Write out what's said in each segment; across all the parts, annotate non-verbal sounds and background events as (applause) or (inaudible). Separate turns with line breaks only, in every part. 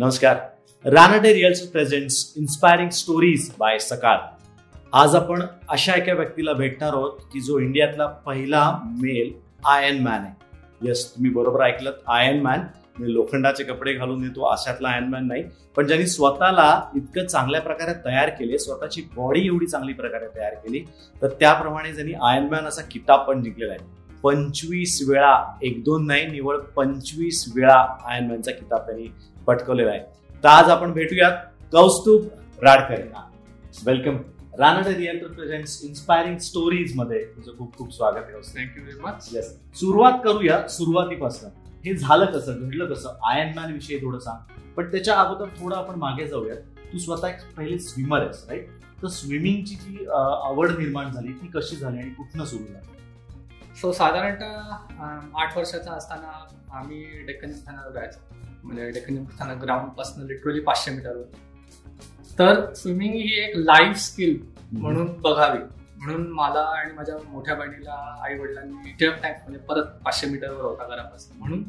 नमस्कार. Ranade reels presents inspiring stories by Sakal. आज आपण अशा एका व्यक्तीला भेटणार आहोत की जो इंडियातला पहिला मेल आयन मॅन आहे. यस तुम्ही बरोबर ऐकलं आयन मॅन म्हणजे लोखंडाचे कपडे घालून येतो अशातला आयन मॅन नाही. पण ज्यांनी स्वतःला इतकं चांगल्या प्रकारे तयार केले स्वतःची बॉडी एवढी चांगली प्रकारे तयार केली तर त्याप्रमाणे त्यांनी आयन मॅन असा किताब पण जिंकलेला आहे. पंचवीस वेळा एक दोन नाही निवड पंचवीस वेळा आयन मॅनचा किताब त्यांनी पटकवलेला आहे. तर आज आपण भेटूयात Kaustubh Radkar welcome Ranade real presents inspiring स्टोरीजमध्ये तुझं खूप खूप स्वागत आहे.
Thank you very much
Yes. सुरुवात करूया सुरुवातीपासून. हे झालं कसं? घडलं कसं? आयन मॅन विषयी थोडं सांग. पण त्याच्या अगोदर थोडं आपण मागे जाऊया तू स्वतः एक पहिले स्विमर आहेस राईट तर स्विमिंगची जी आवड निर्माण झाली ती कशी झाली आणि कुठनं सुरू झाली?
सो साधारणतः आठ वर्षाचा असताना आम्ही डेक्कन जायचो म्हणजे डेक्कन ग्राउंडपासून लिटरली पाचशे मीटरवर तर स्विमिंग ही एक लाईफ स्किल म्हणून बघावी. म्हणून मला आणि माझ्या मोठ्या बहिणीला आई वडिलांनी टँक म्हणजे परत पाचशे मीटरवर होता घरापासून. म्हणून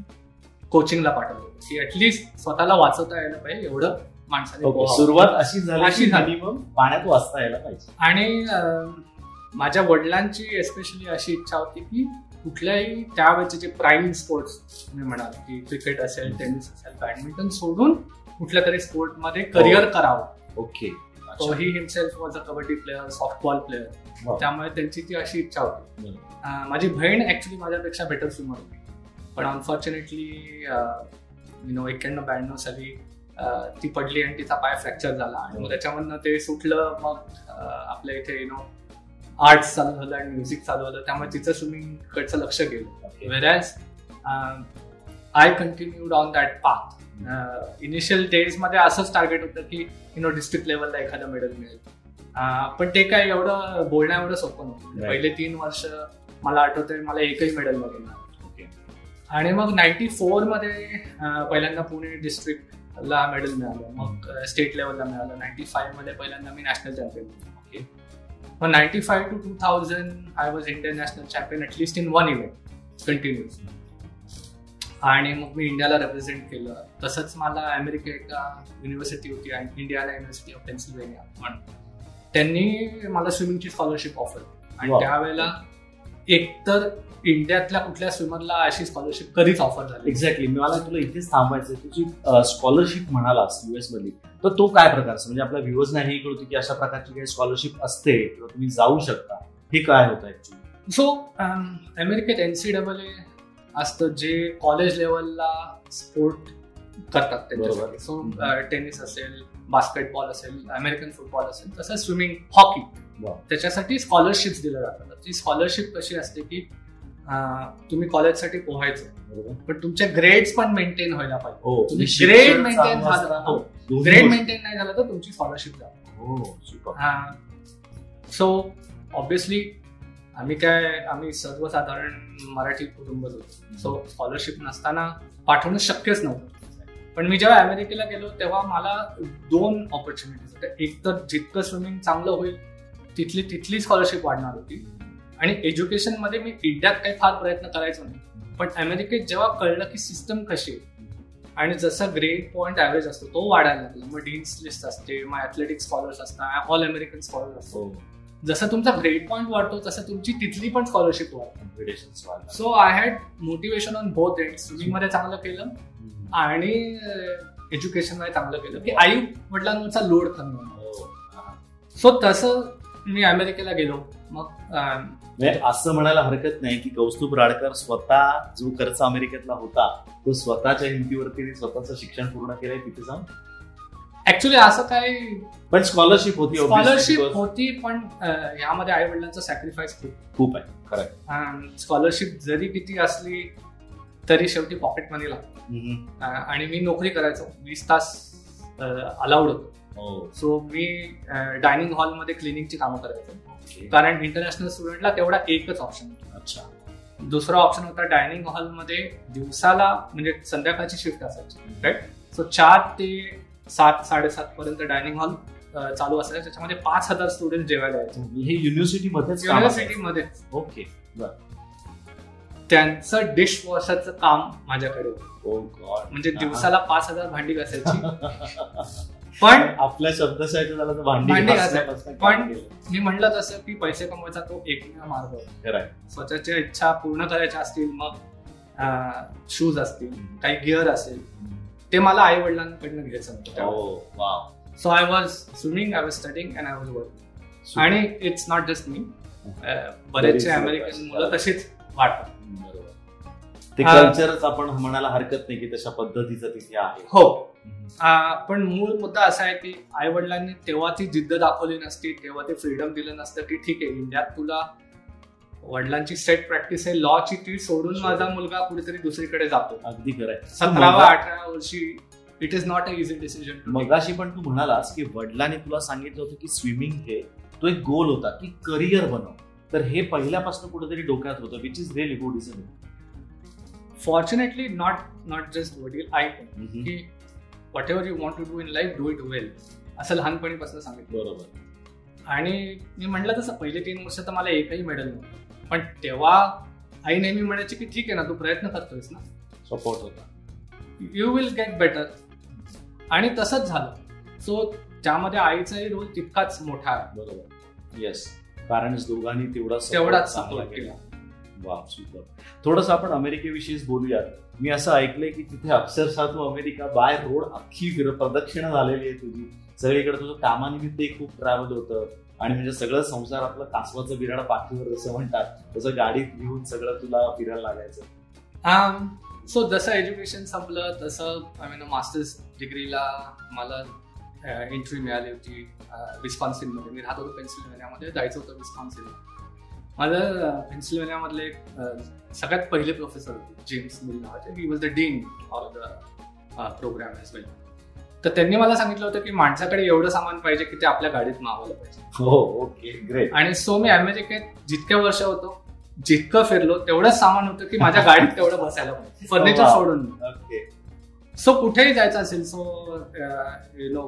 कोचिंगला पाठवलं की ऍटलिस्ट स्वतःला वाचवता यायला पाहिजे एवढं माणसाने.
सुरुवात अशी झाली
अशी झाली.
minimum पाण्यात वाचता यायला पाहिजे.
आणि माझ्या वडिलांची एस्पेशली अशी इच्छा होती की कुठल्याही त्यावेळेचे जे प्राईम स्पोर्ट्स मी म्हणाल की क्रिकेट असेल टेनिस असेल बॅडमिंटन सोडून कुठल्या तरी स्पोर्टमध्ये करिअर करावं.
ओके
तो he himself was a kabaddi player softball player त्यामुळे त्यांची ती अशी इच्छा होती. माझी बहीण ऍक्च्युली माझ्यापेक्षा बेटर स्विमर होती. पण अनफॉर्च्युनेटली यु नो एक्क्याण्णव ब्याण्णव साली ती पडली आणि तिचा पाय फ्रॅक्चर झाला. आणि मग त्याच्यामधनं ते सुटलं. मग आपल्या इथे यु नो आर्ट्स चालू झालं आणि म्युझिक चालू झालं त्यामुळे तिचं स्विमिंग कडचं लक्ष गेलं. वेरॅज I continued on that path initial डेजमध्ये असंच टार्गेट होतं की यु नो डिस्ट्रिक्ट लेवलला एखादं मेडल मिळेल. अं, पण ते काय एवढं बोलण्या एवढं सोपं नव्हतं. पहिले तीन वर्ष मला आठवतंय मला एकही मेडल
ओके
आणि मग नाईन्टी फोरमध्ये अं, पहिल्यांदा पुणे डिस्ट्रिक्टला मेडल मिळालं. मग स्टेट लेवलला मिळालं. नाईन्टी फाईव्हमध्ये पहिल्यांदा मी नॅशनल चॅम्पियन
ओके
मग ninety five to two thousand I was Indian national champion at least in one event continuous आणि मग मी इंडियाला रिप्रेझेंट केलं. तसंच मला अमेरिकेला युनिव्हर्सिटी होती आणि इंडियाला युनिव्हर्सिटी ऑफ पेन्सिल्वेनिया म्हणून. त्यांनी मला स्विमिंगची स्कॉलरशिप ऑफर आणि. त्यावेळेला एकतर इंडियातल्या कुठल्या स्विमरला अशी स्कॉलरशिप कधीच ऑफर झाली
एक्झॅक्टली मला तुला इथेच थांबायचं. तुझी स्कॉलरशिप म्हणालास युएसमध्ये तर तो काय प्रकार असतो? म्हणजे आपल्या व्ह्युअर्स नाही कळतो की अशा प्रकारची काही स्कॉलरशिप असते किंवा तुम्ही जाऊ शकता हे काय होतं ऍक्च्युली
सो अमेरिकेत एन सी डबल ए असतं जे कॉलेज लेवलला स्पोर्ट करतात
बरोबर.
त्याच्यासाठी सो. टेनिस असेल बास्केटबॉल असेल अमेरिकन फुटबॉल असेल तसं स्विमिंग हॉकी. त्याच्यासाठी स्कॉलरशिप दिल्या जातात ती स्कॉलरशिप कशी असते की तुम्ही कॉलेजसाठी पोहायचं. पण तुमचे ग्रेड्स पण मेंटेन व्हायला पाहिजे. ग्रेड मेंटेन ग्रेड मेंटेन नाही झालं तर तुमची स्कॉलरशिप जाते.
हो.
सो ऑब्विसली आम्ही काय आम्ही सर्वसाधारण मराठी कुटुंबच होतो. सो स्कॉलरशिप नसताना पाठवणं शक्यच नव्हतं. पण मी जेव्हा अमेरिकेला गेलो तेव्हा मला दोन ऑपॉर्च्युनिटीज होत्या. एक तर जितकं स्विमिंग चांगलं होईल तिथली तिथली स्कॉलरशिप वाढणार होती. आणि एज्युकेशनमध्ये मी इंडियात काही फार प्रयत्न करायचो नाही. पण अमेरिकेत जेव्हा कळलं की सिस्टम कशी आहे आणि जसं ग्रेड पॉईंट ॲव्हरेज असतो तो वाढायला लागला. मग डीन्स लिस्ट असते मग ॲथलेटिक स्कॉलर्स असतात ऑल अमेरिकन स्कॉलर्स असतो जसं तुमचा ग्रेड पॉईंट वाढतो तसं तुमची तिथली पण स्कॉलरशिप वाढते. So I had motivation on both end स्विमिंगमध्ये चांगलं केलं. आणि एज्युकेशनमध्ये चांगलं केलं. की आई वडिलांवरचा लोड कमी होणार
हो.
सो तसं मी अमेरिकेला गेलो. मग अं,
म्हणजे असं म्हणायला हरकत नाही की कौस्तुभ राडकर स्वतः जो खर्च अमेरिकेतला होता तो स्वतःच्या हिमतीवरती स्वतःचं शिक्षण पूर्ण केलंय तिथे जाऊन?
ऍक्च्युली असं काय
पण स्कॉलरशिप होती
स्कॉलरशिप होती पण यामध्ये आई वडिलांचं सॅक्रिफाईस खूप.
खूप आहे खरं
स्कॉलरशिप जरी किती असली तरी शेवटी पॉकेट मनी लागतो आणि मी नोकरी करायचो. वीस तास अलाउड होतो.
हो.
सो मी डायनिंग हॉलमध्ये क्लिनिंगची कामं करायचो. कारण इंटरनॅशनल स्टुडंटला तेवढा एकच ऑप्शन होता.
अच्छा.
दुसरा ऑप्शन होता डायनिंग हॉलमध्ये दिवसाला म्हणजे संध्याकाळची शिफ्ट असायची राईट सो चार ते सात साडेसात पर्यंत डायनिंग हॉल चालू असायचं. त्याच्यामध्ये पाच हजार स्टुडंट जेवायला यायचे.
हे युनिव्हर्सिटी मध्येच काम असायचं.
युनिव्हर्सिटीमध्ये
ओके.
त्यांचं डिश वॉशरचं काम माझ्याकडे होतं.
Oh.
म्हणजे दिवसाला पाच हजार भांडी घासायची. (laughs) पण
आपल्या शब्दशः झाला तर भांडी
पण-. मी म्हणलं तसं की पैसे कमवायचा तो एकमेव मार्ग होता. स्वतःच्या इच्छा पूर्ण करायच्या असतील मग शूज असतील काही गिअर असेल ते मला आई वडिलांकडनं घ्यायचं होतं. So I was swimming I was studying and I was working आणि इट्स नॉट जस्ट मी बरेचसे
बरेच
अमेरिकन मुलं तशीच वाटतात.
ते. कल्चरच आपण म्हणायला हरकत नाही की तशा पद्धतीचं तिथे आहे.
हो. पण मूळ मुद्दा असा आहे की आई वडिलांनी तेव्हा ती जिद्द दाखवली नसती तेव्हा ते फ्रीडम दिलं नसतं की ठीक आहे इंडियात तुला वडिलांची सेट प्रॅक्टिस आहे लॉची ती सोडून. माझा मुलगा कुठेतरी दुसरीकडे जातो.
अगदी
सतरावा अठरा वर्षी it is not a easy decision
मगाशी पण तू म्हणालास की वडिलांनी तुला सांगितलं होतं की स्विमिंग हे तो एक गोल होता की करिअर बनव. तर हे पहिल्यापासून कुठेतरी डोक्यात होतं which is really good is
fortunately not not just वडील पण. की whatever you want to do in life do it well असं लहानपणीपासून सांगितलं.
बरोबर.
आणि मी म्हटलं तसं पहिले तीन वर्ष तर मला एकही मेडल नव्हतं. पण तेव्हा आई नेहमी म्हणायची की ठीक आहे ना तू प्रयत्न करतोयस ना.
सपोर्ट होता.
यू विल गेट बेटर आणि तसंच झालं. सो त्यामध्ये आईचाही रोल तितकाच मोठा आहे.
बरोबर. येस पॅरेंट्स दोघांनी
तेवढाच
चांगला
सपोर्ट
केला.
केला.
वा सुद्धा थोडस आपण अमेरिकेविषयीच बोलूयात. मी असं ऐकलंय की तिथे अक्षरशः तू अमेरिका बाय रोड अख्खी फिर प्रदक्षिणा झालेली आहे तुझी. सगळीकडे तुझं कामानिमित्त खूप ट्रॅव्हल होतं. आणि म्हणजे सगळं संसार आपलं कासवाचं बिराड पाठीवर जसं म्हणतात तसं गाडीत घेऊन सगळं तुला फिरायला लागायचं.
Um, सो जसं एज्युकेशन संपलं तसं आय मीन मास्टर्स डिग्रीला मला uh, एंट्री मिळाली होती uh, विस्कॉन्सिनमध्ये मी राहत होतो पेन्सिल्वेनियामध्ये जायचं होतं विस्कॉन्सिन माझं पेन्सिल्वेनियामधले एक सगळ्यात पहिले प्रोफेसर होते जेम्स मिल नावाचे. He was the dean of the program as well तर त्यांनी मला सांगितलं होतं की माणसाकडे एवढं सामान पाहिजे की ते आपल्या गाडीत मावायला पाहिजे.
हो ओके ग्रेट
आणि सो मी अमेरिकेत जितक्या वर्ष होतो जितकं फिरलो तेवढंच सामान होतं की माझ्या गाडीत तेवढं बसायला (laughs) पाहिजे. फर्निचर. सोडून.
ओके
सो कुठेही जायचं असेल so you know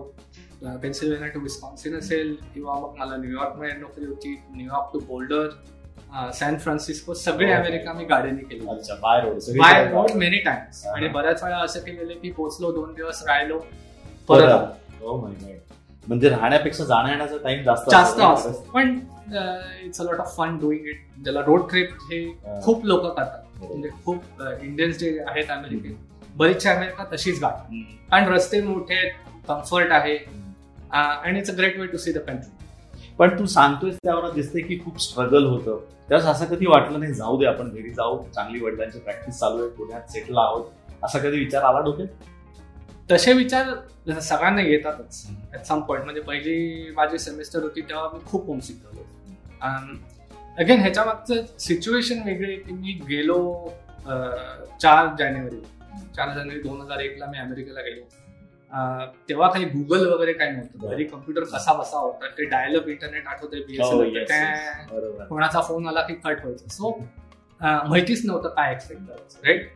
Pennsylvania to Wisconsin असेल किंवा मग मला न्यूयॉर्कमध्ये नोकरी होती New York to Boulder San Francisco सगळे. अमेरिका मी गाडीने केले
अच्छा by road
by road many times
हा.
आणि बऱ्याच वेळा असं केलेलं की पोहोचलो दोन दिवस राहिलो परत.
हो म्हणजे राहण्यापेक्षा जाण्या येण्याचा टाइम जास्त
जास्त.
असतो
पण it's a lot of fun doing it ज्याला रोड ट्रिप हे
हा.
खूप लोक करतात. म्हणजे खूप इंडियन्स जे आहेत अमेरिकेत बरीचशी अमेरिका तशीच
हम्म.
कारण रस्ते मोठे आहेत कम्फर्ट आहे and it's a great way to see the country
पण तू सांगतोय त्यावर दिसते की खूप स्ट्रगल होतं. त्यावेळेस असं कधी वाटलं नाही जाऊ दे आपण घरी जाऊ चांगली वडिलांची प्रॅक्टिस चालू आहे पुण्यात सेटल आहोत. असा कधी विचार आला डोक्यात?
तसे विचार जसं सगळ्यांना येतातच. ऍट सम पॉईंट म्हणजे पहिली माझी सेमिस्टर होती तेव्हा मी खूप होमसिक झालो अगेन ह्याच्या मागचं सिच्युएशन वेगळी की मी गेलो चार जानेवारी. चार जानेवारी दोन हजार एकला मी अमेरिकेला गेलो. तेव्हा काही गुगल वगैरे काही नव्हतं. घरी कम्प्युटर कसा बसा होता ते डायलअप इंटरनेट आठवतंय.
बरोबर.
कोणाचा फोन आला की कट व्हायचं. सो माहितीच नव्हतं काय एक्सपेक्ट करायचं राईट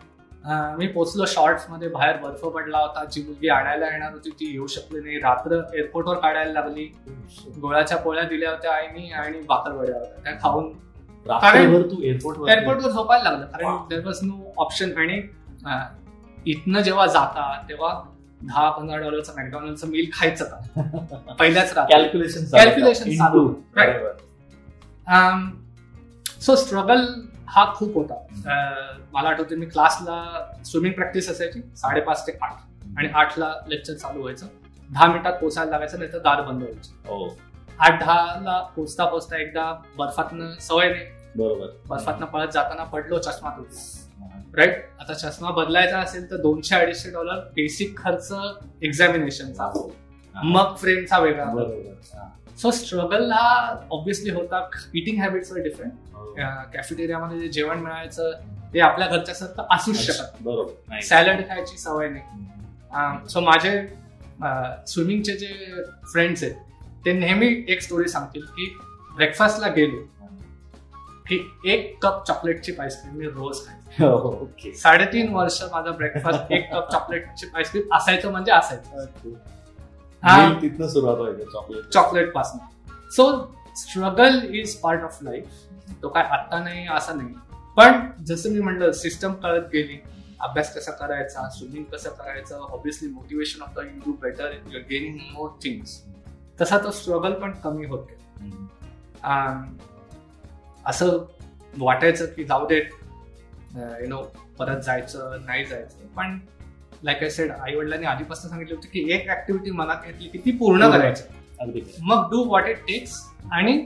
मी पोचलो शॉर्ट्समध्ये बाहेर बर्फ पडला होता. जी मुलगी आणायला येणार होती ती येऊ शकली नाही. रात्र एअरपोर्टवर काढायला लागली. गोळ्याच्या पोळ्या दिल्या होत्या आईनी आणि बाकरवड्या होत्या. त्या खाऊन
तू एअरपोर्ट
एअरपोर्टवर झोपायला लागलं. कारण. देर वॉज नो ऑप्शन आणि इथनं जेव्हा जाता तेव्हा दहा पंधरा डॉलरचं मॅकडॉनल्डचं मिल खायचं का (laughs) पहिल्याच
कॅल्क्युलेशन.
Right. सो स्ट्रगल हा खूप होता. मला आठवते मी क्लासला स्विमिंग प्रॅक्टिस असायची साडेपाच ते आठ आणि आठला लेक्चर चालू व्हायचं. दहा मिनिटात पोचायला लागायचं नाही तर दार बंद व्हायचं.
हो.
आठ दहाला पोचता पोचता एकदा बर्फातनं सवय नाही.
बरोबर.
बर्फातनं पळत जाताना पडलो चष्मा तुटला राईट आता चष्मा बदलायचा असेल तर दोनशे अडीचशे डॉलर बेसिक खर्च एक्झामिनेशनचा मग फ्रेमचा वेगळा. सो स्ट्रगल हा ऑब्विसली होता. इटिंग हॅबिट्स वर डिफरंट. कॅफेटेरियामध्ये जे जेवण मिळायचं ते आपल्या घरच्यासारखं असूच शकत
बरोबर.
सॅलड खायची सवय नाही. सो माझे स्विमिंगचे जे फ्रेंड्स आहेत ते नेहमी एक स्टोरी सांगतील की ब्रेकफास्टला गेलो. की एक कप चॉकलेटची आईस्क्रीम मी रोज खायचो.
ओके.
साडेतीन वर्ष माझा ब्रेकफास्ट (laughs) एक कप चॉकलेटची आईस्क्रीम असायचं म्हणजे असायचं. हा.
Meal तिथनं सुरुवात व्हायची chocolate
चॉकलेटपासून. So struggle is part of life तो काय आत्ता नाही असं नाही. पण जसं मी म्हणलं सिस्टम कळत गेली. अभ्यास कसा करायचा स्विमिंग कसं करायचं obviously motivation of the you do better your gaining more things तसा तो स्ट्रगल पण कमी होत. गेला. असं वाटायचं की जाऊ देत यु नो परत जायचं नाही जायचं. पण लाईक आय सेड आई वडिलांनी आधीपासून सांगितलं होतं की एक ऍक्टिव्हिटी मनात घेतली की ती पूर्ण. करायची. मग डू व्हॉट इट टेक्स आणि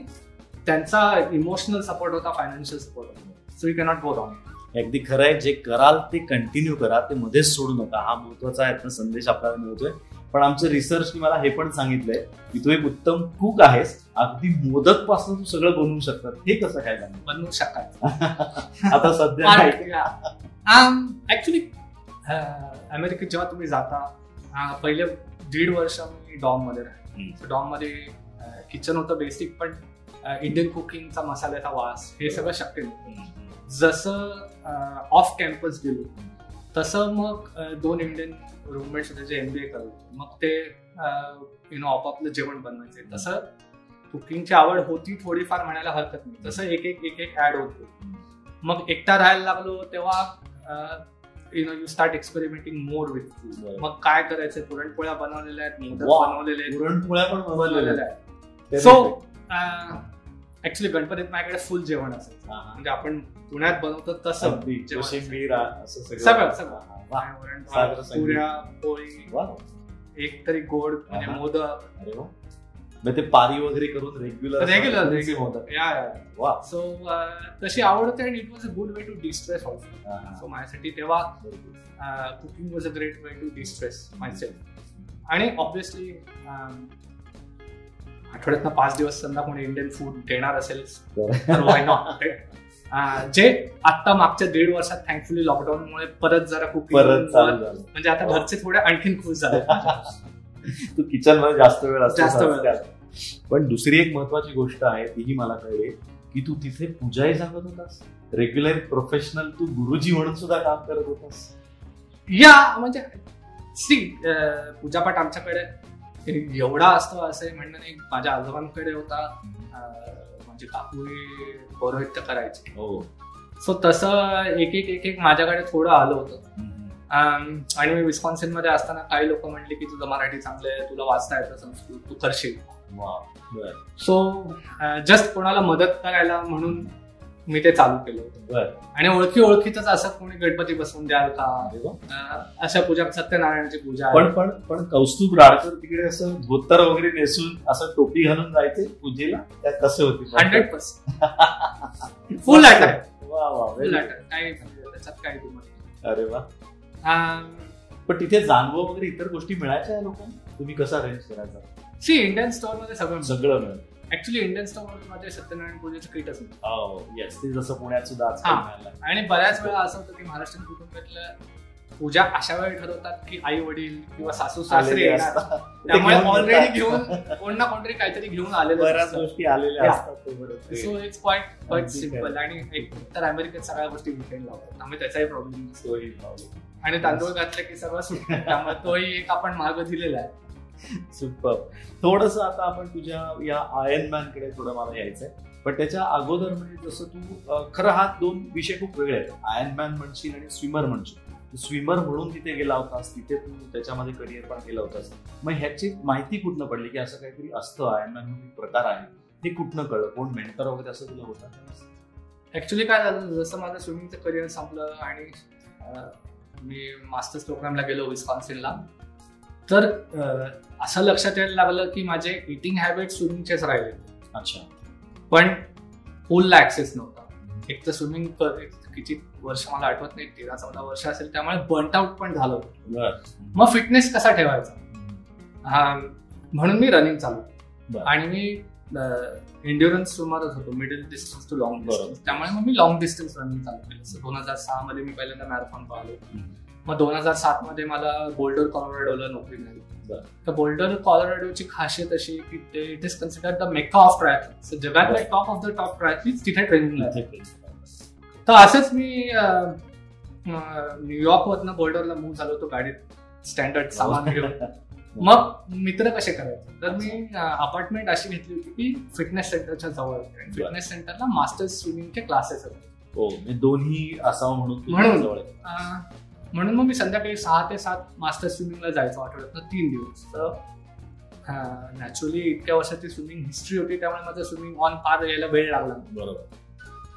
त्यांचा इमोशनल सपोर्ट होता फायनान्शियल सपोर्ट होता. So you cannot go wrong
अगदी खरं आहे जे कराल ते कंटिन्यू करा ते मध्येच सोडू नका. हा महत्त्वाचा संदेश आपल्याला मिळतोय. पण आमच्या रिसर्चने मला हे पण सांगितलंय की तू एक उत्तम कुक आहेस अगदी मोदकपासून तू सगळं बनवू शकतात. हे कसं काय
बनवू शकाल (laughs)
आता सध्या?
ऍक्च्युली अमेरिकेत जेव्हा तुम्ही जाता पहिले दीड वर्ष मी
डॉममध्ये.
राहिले डॉममध्ये किचन होतं बेसिक पण इंडियन कुकिंगचा मसाल्याचा वास हे सगळं शक्य नव्हतं जसं ऑफ कॅम्पस गेलो तसं मग दोन इंडियन रूममेट्स होते जे एमबीए करत. मग ते यु नो आपापलं जेवण बनवायचे. तसं कुकिंगची आवड होती थोडीफार म्हणायला हरकत नाही. तसं एक एक एक एक ऍड होतो. मग एकटा राहायला लागलो तेव्हा you know you start experimenting more with food. मग काय करायचं? पुरणपोळ्या बनवलेल्या आहेत मोदक. बनवलेले आहेत.
पुरणपोळ्या पण बनवलेल्या आहेत.
सो ऍक्च्युली गणपतीत माझ्याकडे फुल जेवण असायचं. म्हणजे आपण पुण्यात बनवतो तसं
सगळं
सगळं, सगळं.
वा.
वरण,
सागर
भात,
संगीत.
पुऱ्या पोळी
वा.
एक तरी गोड म्हणजे
हा.
मोदक
अरे वा मग ते पारी वगैरे करून रेग्युलर
रेग्युलर रेग्युलर या
वा
सो तशी आवड होते आणि it was a good way to distress also
हा, हा.
सो माझ्यासाठी तेव्हा
बरोबर.
Cooking was a great way to distress myself आणि ऑब्विसली आठवड्यातनं पाच दिवस समजा कोणी इंडियन फूड देणार असेल तर why not? (laughs) जे आता मागच्या दीड वर्षात थँकफुली लॉकडाऊन मुळे परत जरा कुकिंग
परत
म्हणजे आता घरचे थोडे आणखीन खुश झाले. (laughs)
तू किचनमध्ये जास्त वेळ
जास्त वेळ.
पण दुसरी एक महत्वाची गोष्ट आहे तीही मला कळली की तू तिथे पूजाही सांगत होतास. रेग्युलर प्रोफेशनल तू गुरुजी म्हणून सुद्धा काम करत होतास.
या म्हणजे सी पूजापाठ आमच्याकडे एवढा असतो असं म्हणणं नाही. माझ्या आजोबांकडे होता. अं, म्हणजे काकूही पौरोहित्य करायचे.
हो.
सो तसं एक एक एक एक माझ्याकडे थोडं आलं होतं. आणि मी विस्कॉन्सिनमध्ये असताना काही लोक म्हणले की तुझं मराठी चांगलं आहे तुला वाचता येतं संस्कृत तू करशील. सो जस्ट कोणाला मदत करायला म्हणून मी ते चालू केलं होतं.
बर.
आणि ओळखी ओळखीच असं कोणी गणपती बसवून द्याल का? अशा पूजा सत्यनारायणाची पूजा.
पण पण पण कौस्तुभ राडकर तिकडे असं धोतर वगैरे नेसून असं टोपी घालून जायचे पूजेला? त्या कसे होते?
Hundred percent full attack full. Attack काही त्याच्यात काही नाही.
अरे वा. पण तिथे जाणवं वगैरे इतर गोष्टी मिळायच्या लोकांना? तुम्ही कसं अरेंज करायचा?
सी इंडियन स्टोअरमध्ये सगळं
सगळं मिळत.
ऍक्च्युली इंडियन स्टोअरमध्ये सत्यनारायण पूजेचं किटच
येस ते जसं पुण्यात सुद्धा.
आणि बऱ्याच वेळा असं होतं की महाराष्ट्रीयन कुटुंबातल्या पूजा अशा वेळी ठरवतात की आई वडील किंवा सासू सासरे. त्यामुळे ऑलरेडी. घेऊन कोण ना कोणतरी काहीतरी घेऊन आलेलं
बऱ्याच गोष्टी आलेल्या. असतात.
So it's quite quite
simple.
आणि एक तर अमेरिकेत सगळ्या गोष्टी विकेंड लावतात त्यामुळे त्याचाही प्रॉब्लेम. आणि तांदूळ घातले की सगळं त्यामुळे तोही एक आपण मार्ग दिलेला आहे (laughs)
सुपर थोडस आता आपण तुझ्या या आयन मॅनकडे थोडं मला यायचंय. पण त्याच्या अगोदर म्हणजे जसं तू खरं हा दोन विषय खूप वेगळे आहेत. आयन मॅन म्हणशील आणि स्विमर म्हणशील. स्विमर म्हणून तिथे गेला होतास तिथे तू त्याच्यामध्ये करिअर पण केलं होतास. मग ह्याची माहिती कुठनं पडली की असं काहीतरी असतं आयन मॅन म्हणून प्रकार आहे? हे कुठनं कळलं? कोण मेंटर वगैरे असं तुला होतं?
ऍक्च्युली काय झालं जसं माझं स्विमिंगचं करिअर संपलं आणि मी मास्टर्स प्रोग्रामला गेलो विस्कॉन्सिनला तर असं लक्षात यायला लागलं की माझे इटिंग हॅबिट स्विमिंगचेच राहिले.
अच्छा.
पण पूलला ऍक्सेस नव्हता. एक तर स्विमिंग किती वर्ष मला आठवत नाही तेरा चौदा वर्ष असेल त्यामुळे बर्ट आउट पण झालं. मग फिटनेस कसा ठेवायचा? हा, म्हणून मी रनिंग चालू. आणि मी इंड्युरन्स स्विमरच होतो middle distance to long. Distance त्यामुळे मग मी लॉंग डिस्टन्स रनिंग चालू केलं. दोन हजार सहा मध्ये मी पहिल्यांदा मॅरेथॉन पाहिलो. मग दोन हजार सात मध्ये मला बोल्डर कॉलोराडोला नोकरी मिळाली. तर बोल्डर कॉलोराडोची खासियत अशी की ते it is consider the Mecca of triathlon जगातल्या
बरं.
Top of the top triathletes तिथे ट्रेनिंग. तर असंच मी न्यूयॉर्क वरनं बोल्डरला मूव्ह झालो होतो गाडीत. स्टँडर्ड सामान (laughs) घेऊन. मग मित्र कसे करायचे? तर मी अपार्टमेंट अशी घेतली होती की फिटनेस सेंटरच्या जवळ फिटनेस सेंटरला मास्टर्स स्विमिंगचे क्लासेस होते.
हो म्हणजे दोन्ही असावं म्हणून
म्हणून. म्हणून मग मी संध्याकाळी सहा ते सात मास्टर स्विमिंगला जायचो आठवड्यातनं तीन दिवस. तर नॅचरली इतक्या वर्षाची स्विमिंग हिस्ट्री होती त्यामुळे माझं स्विमिंग ऑन पार यायला वेळ लागला.
बरोबर.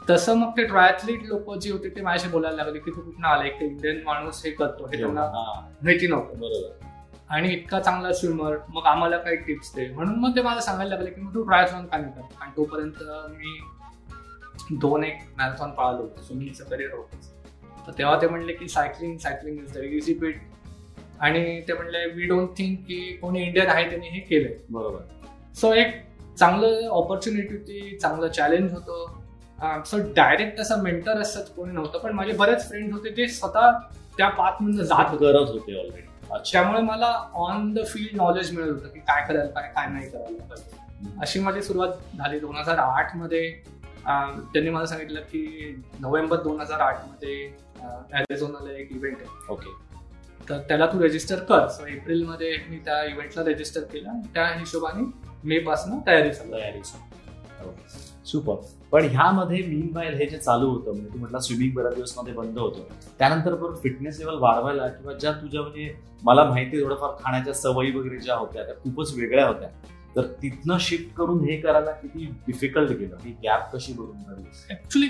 तसं मग ते ट्रायथलीट लोक जे होते ते माझ्याशी बोलायला लागले की तू कुठं आला? एक इंडियन माणूस हे करतो हे त्यांना
हा,
माहिती नव्हतं.
बरोबर.
आणि इतका चांगला स्विमर मग आम्हाला काही टिप्स दे. म्हणून मग ते मला सांगायला लागले की मग तू ट्रायथॉन का नाही करत? आणि तोपर्यंत मी दोन एक मॅरेथॉन पाळलो होतो. स्विमिंगचं करिअर होतं तर तेव्हा ते म्हणले की cycling cycling is the easy bit आणि ते म्हणले वी डोंट थिंक की कोणी इंडियन आहे त्यांनी हे केलंय.
बरोबर.
सो एक चांगलं ऑपॉर्च्युनिटी होती चांगलं चॅलेंज होतं. सो डायरेक्ट असं मेंटर असत कोणी नव्हतं पण माझे बरेच फ्रेंड होते जे स्वतः त्या पाथमधून जात
करत होते ऑलरेडी
त्यामुळे मला ऑन द फील्ड नॉलेज मिळत होतं की काय करायला पाहिजे काय नाही करायला पाहिजे. अशी माझी सुरुवात झाली दोन हजार आठमध्ये. त्यांनी मला सांगितलं की नोव्हेंबर दोन हजार आठमध्ये ॲरिझोनाला एक इव्हेंट आहे.
ओके
तर त्याला तू रजिस्टर कर. सो एप्रिलमध्ये मी त्या इव्हेंटला रजिस्टर केलं त्या हिशोबाने मे पासून तयारी
तयारी सुपर पण ह्यामध्ये मीन बाईल हे जे चालू होतं म्हणजे तू म्हटलं स्विमिंग बऱ्याच दिवसमध्ये बंद होतं. त्यानंतर परत फिटनेस लेवल वाढवायला किंवा ज्या तुझ्या म्हणजे मला माहिती थोडंफार खाण्याच्या सवयी वगैरे ज्या होत्या त्या खूपच वेगळ्या होत्या. तर तिथनं शिफ्ट करून हे करायला किती डिफिकल्ट गेलं? ही गॅप कशी भरून
ऍक्च्युली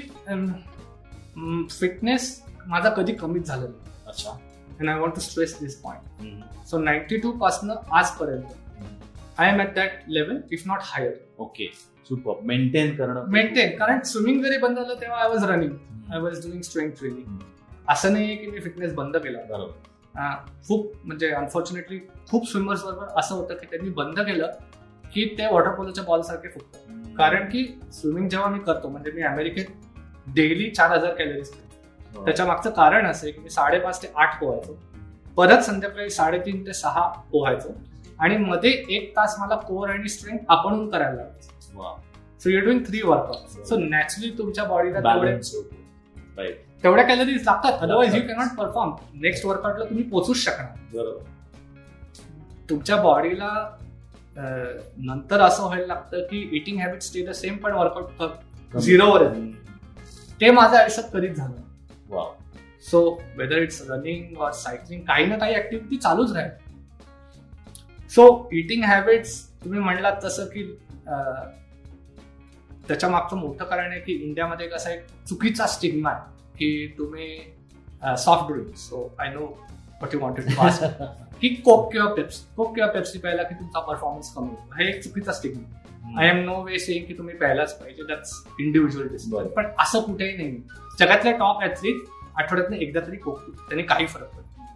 फिटनेस माझा कधी कमीच झालेला नाही.
अच्छा.
And I want to stress this point. So ninety two पासनं आजपर्यंत I am at that level if not higher
okay super maintain करणं
मेंटेन कारण स्विमिंग जरी बंद झालं तेव्हा I was running I was doing strength training असं नाही की मी फिटनेस बंद केला.
बरोबर.
खूप म्हणजे अनफॉर्च्युनेटली खूप स्विमर्स बरोबर असं होतं की त्यांनी बंद केलं की ते वॉटर पोलोच्या बॉल सारखे फुटतात. कारण की स्विमिंग जेव्हा मी करतो म्हणजे मी अमेरिकेत डेली चार हजार कॅलरीज त्याच्या मागचं कारण असं की मी साडेपाच ते आठ पोहायचो. परत संध्याकाळी साडेतीन ते सहा पोहायचो. आणि मध्ये एक तास मला कोर आणि स्ट्रेंथ आपणहून करायला लागायचं.
वा.
So you doing three workout so naturally तुमच्या बॉडीला तेवढे तेवढ्या कॅलरीज लागतात. Otherwise you cannot perform next वर्कआउटला तुम्ही पोचूच शकणार.
बरोबर.
तुमच्या बॉडीला नंतर असं व्हायला लागतं की eating habit stay the same पण वर्कआउट झिरोवर ते माझ्या आयुष्यात कधीच झालं so whether it's running or cycling काही ना काही ऍक्टिव्हिटी चालूच राहील. सो इटिंग हॅबिट्स तुम्ही म्हणलात तसं की त्याच्या मागचं मोठं कारण आहे की इंडियामध्ये कसं एक चुकीचा स्टिग्मा आहे की तुम्ही soft drink so I know what you wanted to ask की कोक किंवा पेप्सी कोक किंवा पेप्सी प्यायला की तुमचा परफॉर्मन्स कमी होतो. हा एक चुकीचा stigma I am no way saying की तुम्ही प्यायलाच पाहिजे दॅट्स इंडिव्हिज्युअल डिसिजन. पण असं कुठेही नाही जगातल्या टॉप ऍथलीट आठवड्यातनं एकदा तरी कोक पितात. त्याने काही फरक पडत नाही.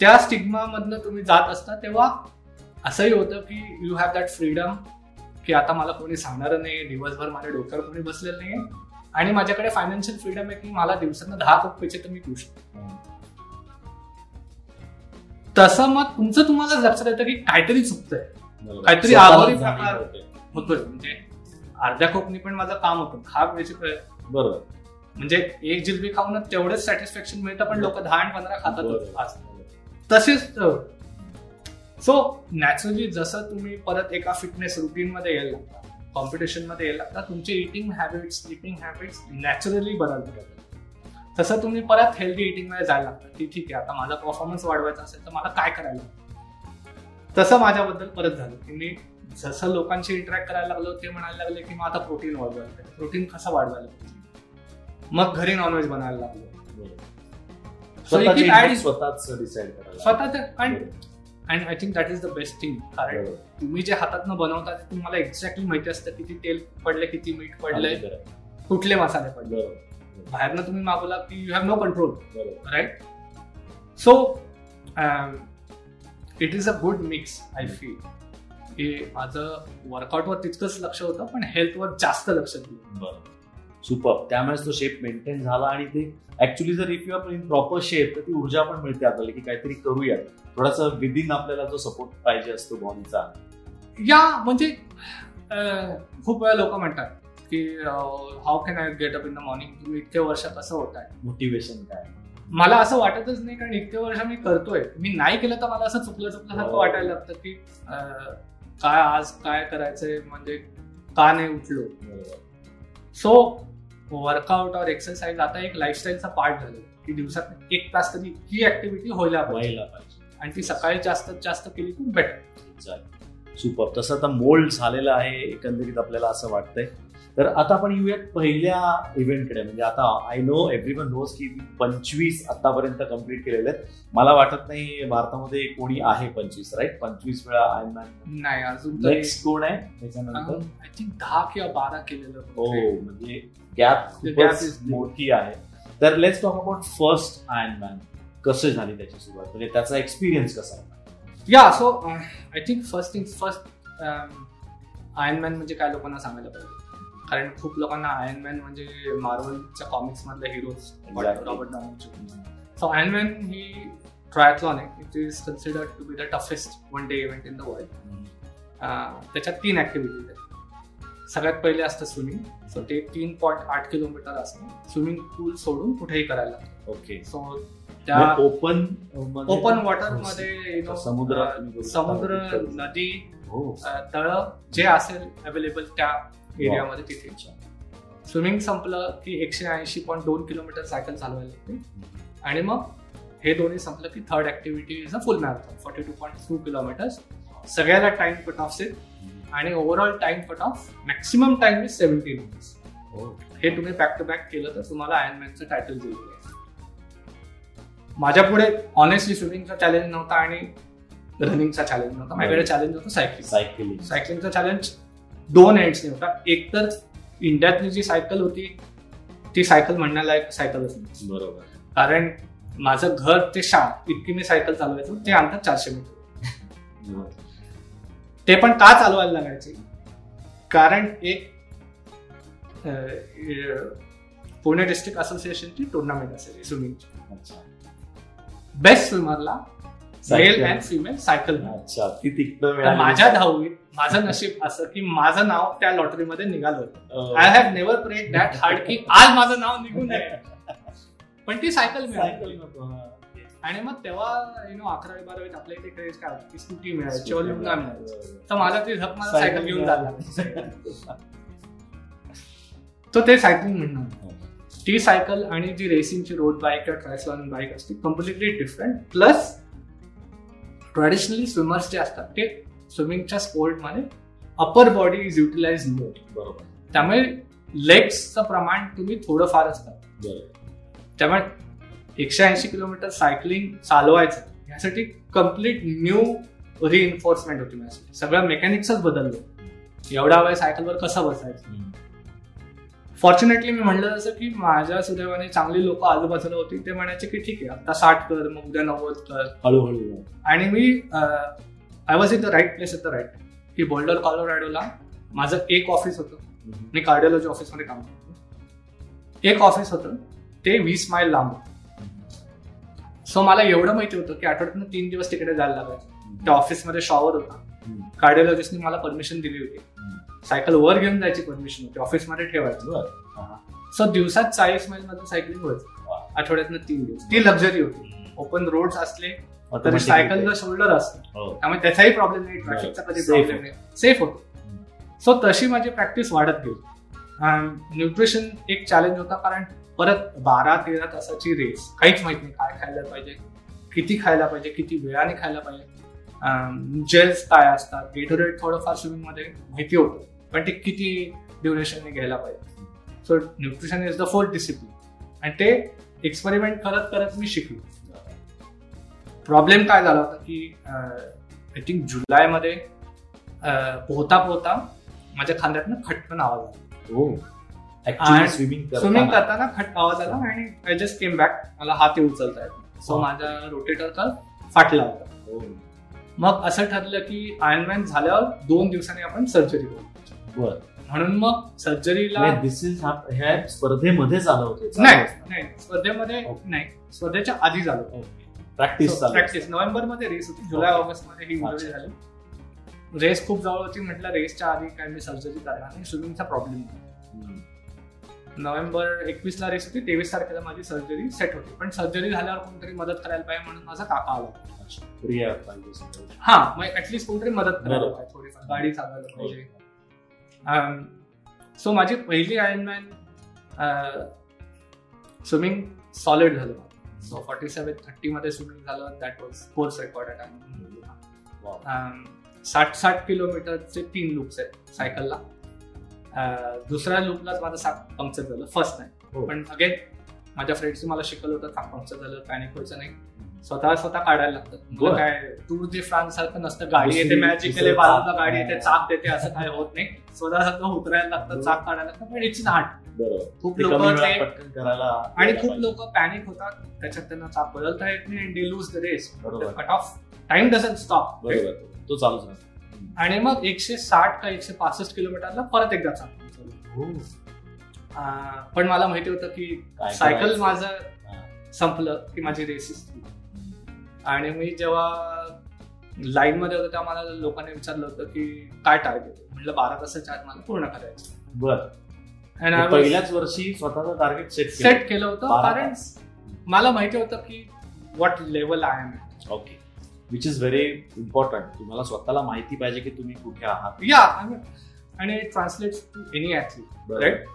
त्या स्टिग्मा मधनं तुम्ही जात असता तेव्हा असंही होतं की यू हॅव दॅट फ्रीडम की आता मला कोणी सांगणार नाही दिवसभर माझ्या डोक्यावर कोणी बसलेलं नाही आणि माझ्याकडे फायनान्शियल फ्रीडम आहे की मला दिवसानं दहा प्यायचे तर मी पिऊ शकतो तसं मग तुमचं तुम्हाला लक्षात येतं की काहीतरी चुकतंय. काहीतरी आभारी प्रकार.
होते.
होतोय म्हणजे अर्ध्या कोकणी पण माझं काम होतं प्यायचे
बरोबर
म्हणजे एक जिलबी खाऊन तेवढंच सॅटिस्फॅक्शन मिळतं पण लोक दहा आणि पंधरा खातात. आज. तसेच सो नॅचरली जसं तुम्ही परत एका फिटनेस रुटीन मध्ये यायला लागता कॉम्पिटिशनमध्ये यायला लागता तुमचे eating habits sleeping habits naturally बदलतात तसं तुम्ही परत हेल्दी इटिंगमध्ये जायला लागतं की ठीक आहे आता माझा परफॉर्मन्स वाढवायचा असेल तर मला काय करायला लागतं? तसं माझ्याबद्दल परत झालं. की मी जसं लोकांशी इंटरॅक्ट करायला लागलो ते म्हणायला लागले की मग आता प्रोटीन वाढवायला प्रोटीन कसं वाढवायला मग घरी नॉनव्हेज बनायला लागलो.
स्वतःची decide
and I think that is the best thing कारण. तुम्ही जे हातातनं बनवता ते तुम्हाला एक्झॅक्टली माहिती असतं किती तेल पडले किती मीठ पडलंय
खरं.
कुठले मसाले पडले. बाहेरनं तुम्ही मागवला की you have no control right so it is a good mix I feel की माझं वर्कआउटवर तितकंच लक्ष होतं पण हेल्थवर जास्त लक्ष दिलं.
बरोबर. सुपर त्यामुळेच तो शेप मेंटेन झाला आणि ते ऍक्च्युली जर if you are in proper shape तर ती ऊर्जा पण मिळते आपल्याला की काहीतरी करूया थोडासा विदिन आपल्याला जो सपोर्ट पाहिजे असतो बॉडीचा
या म्हणजे खूप वेळा लोक म्हणतात की how can I get up in the morning तुम्ही इतके वर्ष कसं होत आहे.
मोटिवेशन काय?
मला असं वाटतच नाही कारण इतके वर्ष मी करतोय. मी नाही केलं तर मला असं चुकलं चुकल्यासारखं
हो.
वाटायला लागतं की काय आज काय करायचंय म्हणजे का नाही उठलो. सो वर्कआउट और एक्सरसाइज आता एक लाईफस्टाईलचा पार्ट झालं. की दिवसात एक तास तरी ही ऍक्टिव्हिटी व्हायला पाहिजे.
व्हायला पाहिजे.
आणि ती सकाळी जास्तीत जास्त केली तर बेटर
सुपर तसं आता मोल्ड झालेलं आहे एकंदरीत आपल्याला असं वाटतंय. तर आता आपण येऊयात पहिल्या इव्हेंटकडे म्हणजे आता I know everyone knows की पंचवीस आतापर्यंत कंप्लीट केलेले आहेत. मला वाटत नाही भारतामध्ये कोणी आहे पंचवीस राईट पंचवीस वेळा आयन मॅन
नाही अजून
नेक्स्ट कोण आहे? त्याच्यानंतर?
आय थिंक दहा किंवा बारा केलेलं
हो. म्हणजे गॅप. मोठी आहे. तर let's talk about first Ironman कसं झाली त्याची सुरुवात? म्हणजे त्याचा एक्सपिरियन्स कसा होता
या so I think first thing first Ironman म्हणजे काय लोकांना सांगायला पाहिजे? कारण खूप लोकांना आयर्न मॅन म्हणजे मार्वलच्या कॉमिक्स मधले heroes
Exactly.
Robert so Ironman ही ट्रायथलॉन आहे. It is considered to be the toughest one day event in the world त्याच्यात तीन ऍक्टिव्हिटीज आहेत. सगळ्यात पहिले असतं स्विमिंग सो ते तीन पॉईंट आठ किलोमीटर असतं. स्विमिंग पूल सोडून कुठेही करायला
ओके
सो त्या
ओपन
ओपन वॉटरमध्ये know,
समुद्र
समुद्र नदी
हो.
अ, तळ जे असेल अवेलेबल त्या एरियामध्ये तिथे. स्विमिंग संपलं की एकशे ऐंशी पॉईंट दोन किलोमीटर सायकल चालवायला लागते आणि मग हे दोन्ही संपलं की third activity is a full marathon forty two point two kilometres सगळ्याला टाइम कट ऑफ आहेत आणि overall time cut off maximum time is seventeen minutes
हो.
तुम्ही बॅक टू बॅक केलं तर तुम्हाला आयर्नमॅनचं टायटल दिलेलं आहे माझ्या पुढे ऑनेस्टली स्विमिंगचा चॅलेंज नव्हता आणि रनिंगचा चॅलेंज नव्हता. माझ्याकडे चॅलेंज होतं सायकलिंग
सायकलिंग
सायकलिंगचा चॅलेंज दोन एंड्सने होता. एक तर इंडियातली जी सायकल होती ती सायकल म्हणण्यालायक सायकलच नाही
बरोबर.
कारण माझं घर ते शाळा इतकी मी सायकल चालवायचो ते अंतर चारशे मीटर. ते पण का चालवायला लागायचे? कारण एक पुणे डिस्ट्रिक्ट असोसिएशनची टुर्नामेंट असेल स्विमिंगची बेस्ट स्विमरला मेल. अँड फिमेल सायकल
अच्छा ती तिकडं
तर
मिळाली.
माझ्या दहावीत माझं नशीब असं की माझं नाव त्या लॉटरीमध्ये निघालं होतं I have never prayed that hard की आज माझं नाव निघून नये (laughs) पण ती सायकल मिळाली
हा.
आणि मग तेव्हा यु नो अकरावी बारावीत आपल्या इथे क्रेज काय होती? स्कूटी मिळायची लुना मिळायची
बरोबर.
तर मला ती झक मला सायकल घेऊन. चालला तो ते सायकलिंग म्हणणार ती सायकल आणि जी रेसिंगची रोड बाईक किंवा ट्रायसॉन बाईक असते completely different plus traditionally swimmers जे असतात ते स्विमिंगच्या स्पोर्टमध्ये upper body is utilize more
बरोबर.
त्यामुळे लेग्सचं प्रमाण तुम्ही थोडंफार असतात
बरोबर
त्यामुळे एकशे ऐंशी किलोमीटर सायकलिंग चालवायचं यासाठी कंप्लीट न्यू रिइन्फोर्समेंट होती माझ्यासाठी. सगळं मेकॅनिक्सच बदललं. एवढा वेळ सायकलवर कसं बसायचं. फॉर्च्युनेटली मी म्हणलं जसं की माझ्या सुदैवाने चांगली लोक आजूबाजूला होती ते म्हणायचे की ठीक आहे आता साठ कर मग उद्या नव्वद कर.
हळूहळू.
आणि मी I was in the right place at the right की बोल्डर कॉलोराडोला माझं एक ऑफिस होतं. मी कार्डिओलॉजी ऑफिसमध्ये काम करतो. एक ऑफिस होतं ते वीस माईल लांब. होतं सो मला एवढं माहिती होतं की आठवड्यातून तीन दिवस तिकडे जायला लागायचं. त्या ऑफिसमध्ये शॉवर होता. कार्डिओलॉजिस्टने मला परमिशन दिली होती. सायकल वर घेऊन जायची परमिशन होती. ऑफिसमध्ये ठेवायची. सो दिवसात चाळीस मैलमध्ये सायकलिंग व्हायचं
वा.
आठवड्यातनं तीन दिवस. ती लक्झरी होती. ओपन रोड्स असले तरी सायकलचं. शोल्डर असतं. त्यामुळे त्याचाही प्रॉब्लेम नाही ट्रॅफिकचा कधी प्रॉब्लेम नाही. सेफ होतो. सो तशी माझी प्रॅक्टिस वाढत गेली. न्यूट्रिशन एक चॅलेंज होता कारण परत बारा तेरा तासाची रेस काहीच माहीत नाही काय खायला पाहिजे किती खायला पाहिजे किती वेळाने खायला पाहिजे. जेल्स काय असतात? गेटोरेट थोडंफार स्विमिंगमध्ये माहिती होतं पण ते किती ड्युरेशनने घ्यायला पाहिजे? So nutrition is the fourth discipline आणि ते एक्सपेरिमेंट करत करत मी शिकलो. प्रॉब्लेम काय झाला होता की आय थिंक जुलैमध्ये पोहता पोहता माझ्या खांद्यातनं खटकन आवाज आला.
हो. स्विमिंग
स्विमिंग करताना. खट आवाज आला आणि आय जस्ट केम बॅक मला हात उचलता येत. सो
हा.
माझा रोटेटर तर फाटला होता.
हो.
मग असं ठरलं की आयर्नमॅन झाल्यावर दोन दिवसांनी आपण सर्जरी करू.
बर.
म्हणून मग सर्जरीला
दिस इज ह्या स्पर्धेमध्ये झालं होतं
नाही नाही स्पर्धेमध्ये. नाही स्पर्धेच्या आधी झालं
प्रॅक्टिस चालू
प्रॅक्टिस नोव्हेंबरमध्ये रेस होती. जुलै. ऑगस्टमध्ये ही
अच्छा.
झाली. रेस खूप जवळ होती. म्हटलं रेसच्या आधी काय मी सर्जरी करणार नाही. स्विमिंगचा प्रॉब्लेम. नोव्हेंबर एकवीस ला रेस होती तेवीस तारखेला माझी सर्जरी सेट होती. पण सर्जरी झाल्यावर कोणतरी मदत करायला पाहिजे म्हणून माझा काका आला. हा मग ऍटलीस्ट कोणतरी मदत करायला. पाहिजे थोडीफार गाडी चालवायला पाहिजे. सो माझी पहिली आयर्नमॅन स्विमिंग सॉलिड झालं. सो फॉर्टी सेवन थर्टी मध्ये स्विमिंग झालं. That was course record. साठ साठ किलोमीटरचे तीन लूप्स आहेत सायकलला दुसऱ्या लूपलाच माझं सात पंक्चर झालं. फर्स्ट नाही
हो.
पण अगेन माझ्या फ्रेंड्सने मला शिकवलं होतं चाक पंक्चर झालं पॅनिक व्हायचं नाही. स्वतः स्वतः काढायला लागतं काय टूर de फ्रान्स सारखं नसतं गाडी येते
दुसरं
बाजूला. गाडी येते चाक देते असं काय होत नाही. स्वतः स्वतः उतरायला लागतं चाक काढायला लागतं पण इट्स नॉट
बरोबर.
खूप लोक आणि खूप. लोक पॅनिक होतात त्याच्यात त्यांना चाक बदलता येत नाही they lose the race cut off time doesn't stop
तो चालूच राहतो.
आणि मग एकशे साठ का एकशे पासष्ट किलोमीटरला परत एकदा झालं. अं, पण मला माहिती होतं की सायकल? माझं संपलं की माझी रेसिस आणि मी जेव्हा लाईन मध्ये होतो तेव्हा मला लोकांनी विचारलं होतं की काय टार्गेट म्हटलं बारा तासाच्या आत मला पूर्ण करायचं
बर.
आणि
पहिल्याच वर्षी स्वतःचं टार्गेट सेट
सेट केलं होतं कारण मला माहिती होतं की what level I am
okay which is very important तुम्हाला स्वतःला माहिती पाहिजे की तुम्ही कुठे आहात.
या आणि translate to any athlete. Right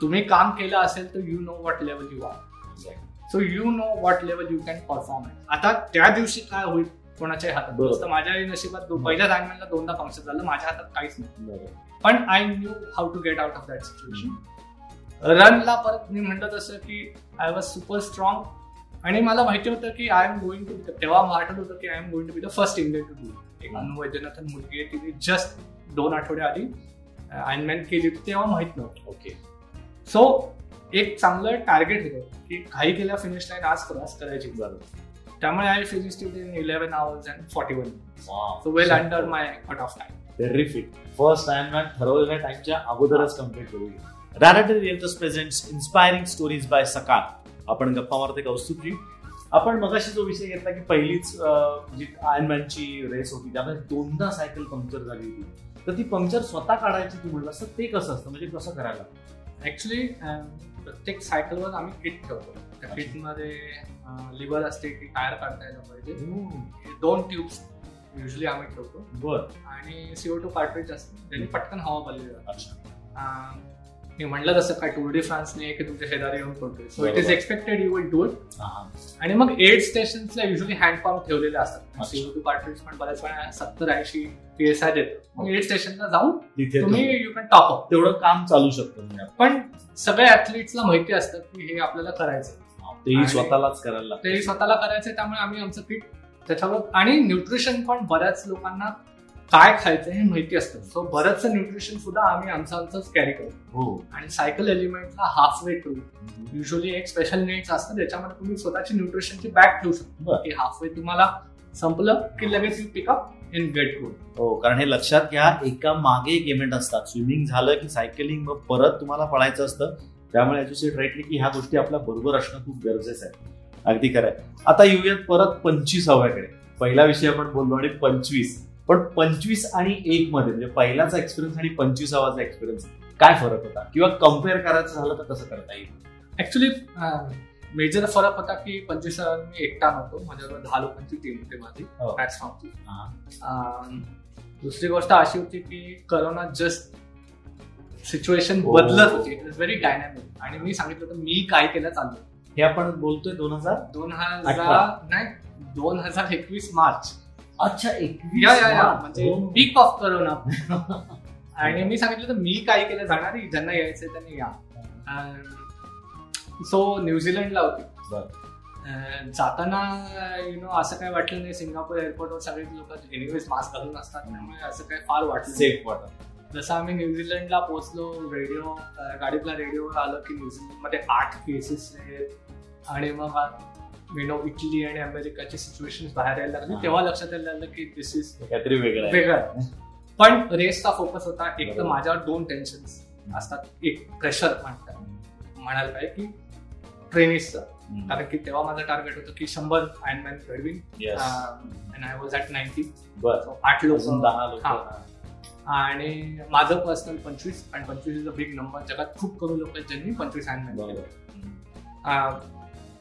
तुम्ही काम केलं असेल तर you know what level you are so you know what level you can perform आता त्या दिवशी काय होईल? कोणाच्याही हातात. माझ्याही नशिबात पहिल्या टायमिंगला दोनदा फंक्शन झालं माझ्या हातात काहीच नाही. पण I knew how to get out of that situation रनला परत मी म्हटलं तसं की आय वॉज सुपर स्ट्रॉंग आणि मला माहिती होतं की आय एम गोइंग टू तेव्हा वाटत होतं की I am going to be the first Indian to do एक अनु वैद्यनाथन मुलगी आहे तिने जस्ट दोन आठवडे आधी आयनमॅन केली होती तेव्हा माहीत नव्हतं.
ओके
सो एक चांगलं टार्गेट होतं की काही केल्या फिनिश लाईन आज क्रॉस करायची.
बरोबर.
त्यामुळे I finish in eleven hours and forty one. So well under my cut off time
terrific first time man ठरवलेल्या टाइमच्या अगोदरच कंप्लीट करू रॅनाटरी realtors presents inspiring stories by Sakal आपण गप्पा मारते कौस्तुभजी. आपण मगाशी जो विषय घेतला की पहिलीच जी आयनमॅनची रेस होती त्यामध्ये दोनदा सायकल पंक्चर झाली होती. तर ती पंक्चर स्वतः काढायची तू म्हणलं असतं ते कसं असतं? म्हणजे कसं करायला?
ऍक्च्युली प्रत्येक सायकलवर आम्ही किट ठेवतो. त्या. किटमध्ये लिव्हर असते की टायर काढता यायला पाहिजे हे. दोन ट्यूब्स युजली आम्ही ठेवतो.
बर.
आणि सीओ टू कार्ट्रेज असते त्यांनी पटकन हवा भरली जाते.
अच्छा.
अं, मी म्हटलं तसं काय टूर डी फ्रान्सने की तुमच्या शेजारी येऊन करतोय so it is. Expected you will do it. आणि मग एड स्टेशन्सला युजली हँडपंप ठेवलेले असतात. सीओ टू कार्ट्रेज पण बऱ्याच वेळा सत्तर ऐंशी पी एस आय देतो मग एड स्टेशनला जाऊन
तिथे
तुम्ही यू कॅन टॉप अप
तेवढं काम चालू शकतं म्हणजे.
पण सगळ्या ऍथलीट्सला माहिती असतं की हे आपल्याला करायचं
तेही स्वतःलाच करायला लागतं
ते स्वतःला करायचंय त्यामुळे आम्ही आमचं किट त्याच्यावर आणि न्यूट्रिशन पण बऱ्याच लोकांना काय खायचं हे माहिती असतं. सो बरंचसं न्यूट्रिशन सुद्धा आम्ही आमचं आमचंच कॅरी करतो.
हो.
आणि सायकल एलिमेंटला हाफ वे टू युजली एक स्पेशल नेट्स असतं त्याच्यामध्ये तुम्ही स्वतःची न्यूट्रिशनची बॅग ठेवू शकता. की हाफ वे तुम्हाला संपलं की लगेच you pick up in get good
हो कारण हे लक्षात घ्या एका मागे एक इव्हेंट असतात. स्विमिंग झालं की सायकलिंग मग परत तुम्हाला पळायचं असतं. त्यामुळे ऍज्युसेट राईटली की ह्या गोष्टी आपल्या बरोबर असणं खूप गरजेचं आहे. अगदी खरं आहे. आता येऊयात परत पंचवीसाव्याकडे पहिला विषय आपण बोललो आणि पंचवीस. पण पंचवीस आणि एक मध्ये म्हणजे पहिल्याचा एक्सपिरियन्स आणि पंचवीसावाचा एक्सपिरियन्स काय फरक होता? किंवा कंपेअर करायचं झालं तर कसं करता येईल?
ऍक्च्युली मेजर फरक होता की पंचवीस मी एकटा नव्हतो. माझ्याबरोबर दहा लोकांची टीम होती माझी
हो.
दुसरी गोष्ट अशी होती की करोना जस्ट सिच्युएशन. बदलत होती. इट इज व्हेरी डायनॅमिक आणि मी सांगितलं होतं मी काय केलं चाललं
हे आपण बोलतोय दोन हजार
दोन. हजार नाही दोन हजार एकवीस मार्च.
अच्छा एकवीस
या या या. म्हणजे. पीक ऑफ करोना आणि मी सांगितलं तर मी काय केलं जाणार आहे, ज्यांना यायचंय त्यांनी या. सो न्यूझीलंडला होती. जाताना यु नो असं काय वाटलं नाही सिंगापूर एअरपोर्टवर सगळे लोक एनिवेज मास्क घालून असतात त्यामुळे असं काय फार वाटलं.
सेफ वाटत
जसं आम्ही न्यूझीलंडला पोहोचलो रेडिओ गाडीतला रेडिओ आलं की न्यूझीलंडमध्ये आठ केसेस आहेत. आणि मग यु नो इटली आणि अमेरिकाची सिच्युएशन बाहेर यायला लागली. तेव्हा लक्षात यायला लागलं की दिस इज
काहीतरी वेगळं
वेगळं. पण रेसचा फोकस होता एक तर. माझ्यावर दोन टेन्शन असतात. एक प्रेशर म्हणतात. म्हणायला पाहिजे की ट्रेनिसचं. कारण की तेव्हा माझं टार्गेट होतं की शंभर आयनमॅन घडवीन आय वॉज ॲट नाईन्टी आठ लोक.
दहा लोक.
आणि माझं पर्सनल पंचवीस आणि पंचवीस इज अ बिग नंबर जगात खूप कमी लोक आहेत ज्यांनी पंचवीस आयनमॅन
बरोबर.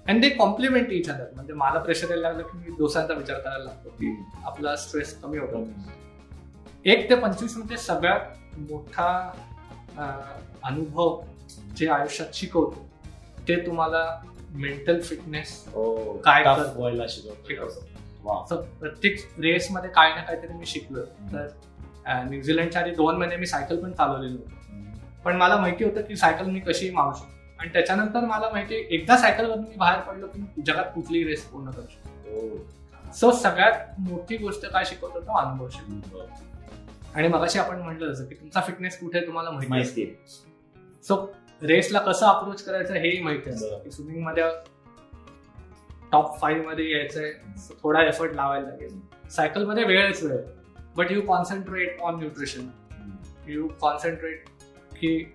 And they compliment each other म्हणजे मला प्रेशर यायला लागलं की मी दोसांचा विचार करायला लागतो की आपला स्ट्रेस कमी होतो. एक ते पंचवीसमध्ये सगळ्यात मोठा अनुभव जे आयुष्यात शिकवतो ते तुम्हाला मेंटल फिटनेस काय
Tough
कर-
व्हायला शिकवतो.
प्रत्येक रेसमध्ये काही ना काहीतरी मी शिकलो तर न्यूझीलंडच्या आधी दोन महिने मी सायकल पण चालवलेलो होतो. पण मला माहिती होतं की सायकल मी कशी मारू शकतो. आणि त्याच्यानंतर मला माहिती एकदा सायकलवर मी बाहेर पडलो की जगात कुठलीही रेस पूर्ण करू शकतो
हो.
सो सगळ्यात मोठी गोष्ट काय शिकवतो तो अनुभव शिकवतो. आणि मगाशी आपण म्हटलं जसं की तुमचा फिटनेस कुठे तुम्हाला माहिती. सो रेसला कसं अप्रोच करायचं हेही माहिती असतं स्विमिंगमध्ये टॉप फाईव्हमध्ये यायचंय थोडा एफर्ट लावायला लागेल. सायकलमध्ये वेळच वेळ. But you concentrate on nutrition you concentrate की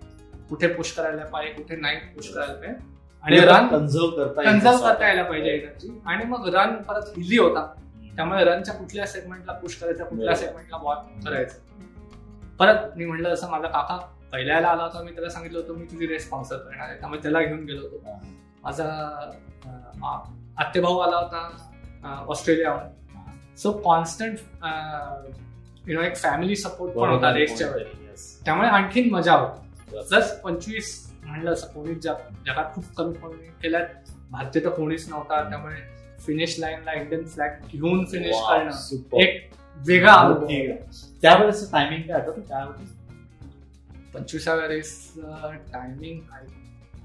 कुठे पुश करायला पाहिजे कुठे नाही पुश करायला पाहिजे आणि रन
कन्झर्व करता
कन्झर्व. करता यायला पाहिजे एनर्जी आणि मग रन परत इझी होता त्यामुळे रनच्या कुठल्या सेगमेंटला पुश करायचं कुठल्या. सेगमेंटला बॉल करायचं परत मी म्हटलं जसं माझा काका पहिल्याला आला होता मी त्याला सांगितलं होतं मी तुझी रेस स्पॉन्सर करणार आहे त्यामुळे त्याला घेऊन गेलो होतो. माझा अं, आ- आत्तेभाऊ आला होता अं, ऑस्ट्रेलियाहून सो कॉन्स्टंट यु नो एक फॅमिली सपोर्ट पण होता रेसच्या वेळी. त्यामुळे आणखीन मजा होती. जस पंचवीस म्हणलं असं कोणीच जग- जगात खूप कमी कोणी केल्यात. भारतीय तर कोणीच नव्हता. त्यामुळे फिनिश लाईनला इंडियन फ्लॅग घेऊन फिनिश करणं. एक वेगळा अनुभव.
आहे. त्यावेळेस टायमिंग काय होतं? होतं
पंचवीसाव्या रेस टायमिंग आय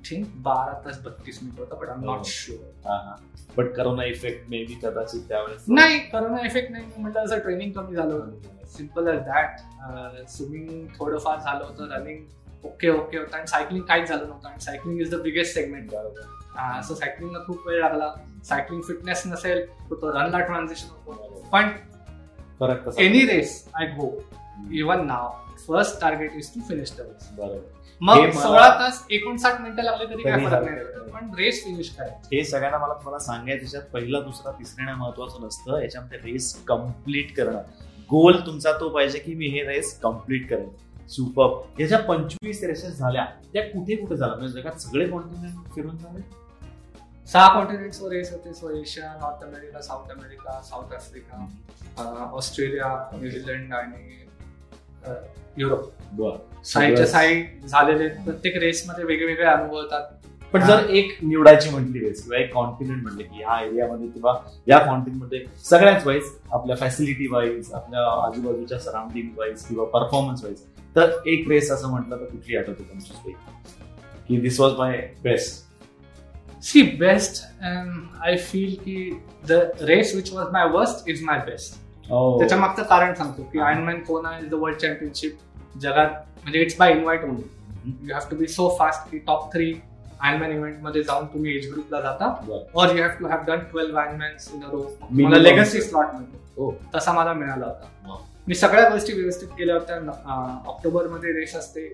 थिंक बारा तास बत्तीस मिनिट होता बट आय
हो.
नॉट शुअर
हा हा. But corona effect may be कदाचित त्यावेळेस
नाही करोना इफेक्ट नाही. म्हटलं असं ट्रेनिंग कमी झालं होतं. सिंपल एज दॅट स्विमिंग थोडंफार झालं होतं रनिंग ओके ओके होतं आणि सायकलिंग काहीच झालं नव्हतं. आणि cycling is the biggest segment असं सायकलिंगला खूप वेळ लागला. सायकलिंग फिटनेस नसेल तर तो रनला ट्रान्झिशन होतो पण any race I go even now first target is to finish the race
बरोबर.
मग सोळा तास एकोणसाठ मिनिटं लागले तरी काय फरक नाही. पण रेस फिनिश करायचं.
हे सगळ्यांना मला तुम्हाला सांगायचं याच्यात पहिला दुसरा तिसऱ्या महत्वाचं नसतं. याच्यामध्ये रेस कंप्लीट करणं. गोल तुमचा तो पाहिजे की मी हे रेस कंप्लीट करेन. सुपर. याच्या पंचवीस रेसेस झाल्या त्या कुठे कुठे झाल्या? म्हणजे जगात सगळे कॉन्टिनेंट फिरून झाले?
सहा कॉन्टिनेंट्सवर रेस होते. So Asia North America South America South Africa Australia New Zealand आणि युरोप.
सगळं-
साईड झालेले प्रत्येक रेसमध्ये वेगवेगळे अनुभव होतात
पण जर एक निवडायची म्हटली रेस किंवा एक कॉन्टिनेंट म्हणले की ह्या एरियामध्ये किंवा या कॉन्टिनेंटमध्ये सगळ्याच वाईज आपल्या फॅसिलिटी वाईज आपल्या आजूबाजूच्या सराउंडिंग वाईज किंवा परफॉर्मन्स वाईज तर एक रेस असं म्हटलं तर कुठली आठवते पैकी की this was my best
see best I feel की the race which was my worst is my best त्याच्या मागचं कारण सांगतो की आयनमॅन कोना इज द वर्ल्ड चॅम्पियनशिप जगात म्हणजे it's by invite only you have to be so fast की टॉप थ्री आयनमॅन इव्हेंटमध्ये जाऊन तुम्ही एज ग्रुपला जाता. और you have to have done twelve Ironmans in a row मला. लेगसी स्लॉट मिळतो. तसा मला मिळाला होता. मी सगळ्या गोष्टी व्यवस्थित केल्या होत्या. ऑक्टोबरमध्ये रेस असते.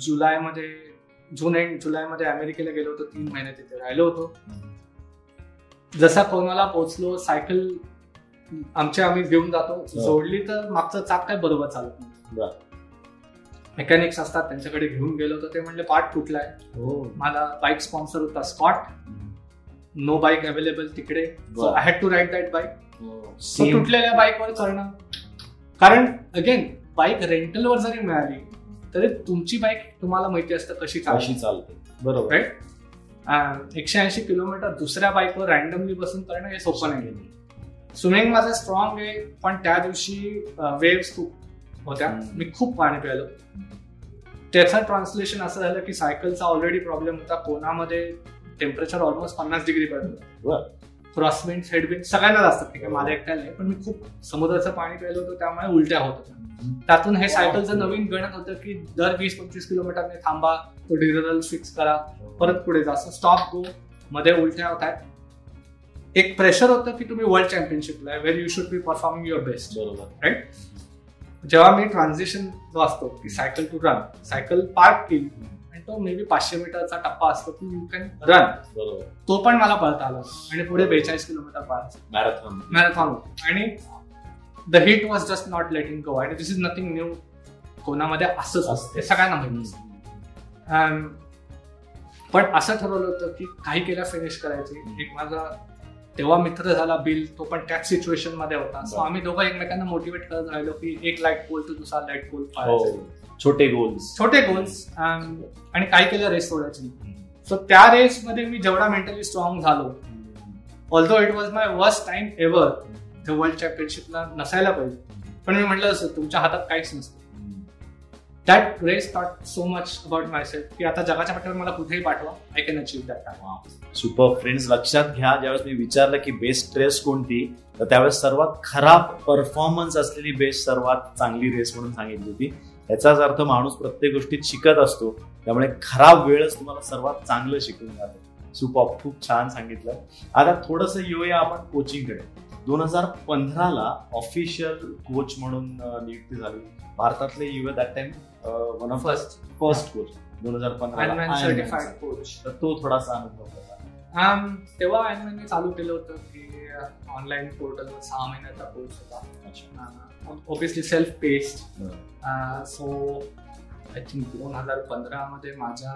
जुलैमध्ये जून एंड जुलैमध्ये अमेरिकेला गेलो होतो तीन महिने तिथे राहिलो होतो. जसा कोणाला पोहोचलो सायकल आमच्या आम्ही घेऊन जातो. जोडली तर मागचं चाक काय बरोबर चालत नाही. मेकॅनिक्स असतात त्यांच्याकडे घेऊन गेलो होतो. ते म्हणले पार्ट तुटलाय.
हो.
मला बाईक स्पॉन्सर होता स्कॉट नो बाईक अवेलेबल तिकडे. I had to ride that bike. तुटलेल्या बाईकवर करणं. कारण अगेन बाईक रेंटलवर जरी मिळाली तरी तुमची बाईक तुम्हाला माहिती असतं कशी
अशी
चालते.
बरोबर.
राईट एकशे ऐंशी किलोमीटर दुसऱ्या बाईकवर रॅन्डमली बसून करणं हे सोपं नाही स्विमिंग माझं स्ट्रॉंग आहे पण त्या दिवशी वेव्स खूप होत्या. मी खूप पाणी प्यायलो. त्याचं ट्रान्सलेशन असं झालं की सायकलचा ऑलरेडी प्रॉब्लेम होता. कोणामध्ये टेम्परेचर ऑलमोस्ट पन्नास डिग्री पर्यंत. क्रॉसविंड हेडविंड सगळ्यांनाच असतात. ठीक आहे माझ्या एकट्याला नाही पण मी खूप समुद्राचं पाणी प्यायलो होतं त्यामुळे उलट्या होत होत्या. त्यातून हे सायकलचं नवीन गणित होतं की दर वीस पंचवीस किलोमीटरने थांबा तो डिझेल फिक्स करा परत पुढे जा. स्टॉप गो मध्ये उलट्या होत आहेत. एक प्रेशर होतं की तुम्ही world चॅम्पियनशिपला where you should be performing your best
बरोबर.
जेव्हा मी ट्रान्झिशन जो असतो की cycle to run cycle park केली तो मे बी पाचशे मीटरचा टप्पा असतो की यू कॅन रन
बरोबर.
तो पण मला पळता आला. आणि पुढे बेचाळीस किलोमीटर पळायचं
मॅरेथॉन
मॅरेथॉन आणि the heat was just not letting go आणि दिस इज नथिंग न्यू कोणामध्ये असंच असतं. सगळ्यांना माहिती. Um, पण असं ठरवलं होतं की काही केल्या फिनिश करायची. एक माझा तेव्हा मित्र झाला बिल तो पण त्याच सिच्युएशनमध्ये होता. सो. आम्ही दोघं एकमेकांना मोटिवेट करत राहिलो की एक लाइट पोल तो दुसरा लाइट पोल पाहायचा.
छोटे गोल्स
छोटे गोल्स आणि काय केलं रेस सोडायची सो त्या रेस मध्ये मी जेवढा मेंटली स्ट्रॉंग झालो although it was my worst time ever the world चॅम्पियनशिपला नसायला पाहिजे. पण मी म्हटलं असं तुमच्या हातात काहीच नसतं. That race thought so much about my self की आता जगाच्या पाठीवर मला कुठेही पाठवा I can achieve that
super friends लक्षात घ्या ज्यावेळेस मी विचारलं की बेस्ट रेस कोणती तर त्यावेळेस सर्वात खराब परफॉर्मन्स असलेली बेस्ट सर्वात चांगली रेस म्हणून सांगितली होती. याचाच अर्थ माणूस प्रत्येक गोष्टीत शिकत असतो त्यामुळे खराब वेळच तुम्हाला सर्वात चांगलं शिकून जातं. सुपर खूप छान सांगितलं. आता थोडंसं येऊया आपण कोचिंगकडे. दोन हजार पंधराला ऑफिशियल कोच म्हणून नियुक्ती झाली. भारतातले युवा that time one of
first
first coach दोन हजार पंधरा
सर्टिफाईड कोच
तर तो थोडासा अनुभव कसा
तेव्हा आयनमॅनने चालू केलं होतं की ऑनलाईन पोर्टलवर सहा महिन्याचा कोर्स होता. Obviously self paced so I think दोन हजार पंधरा मध्ये माझ्या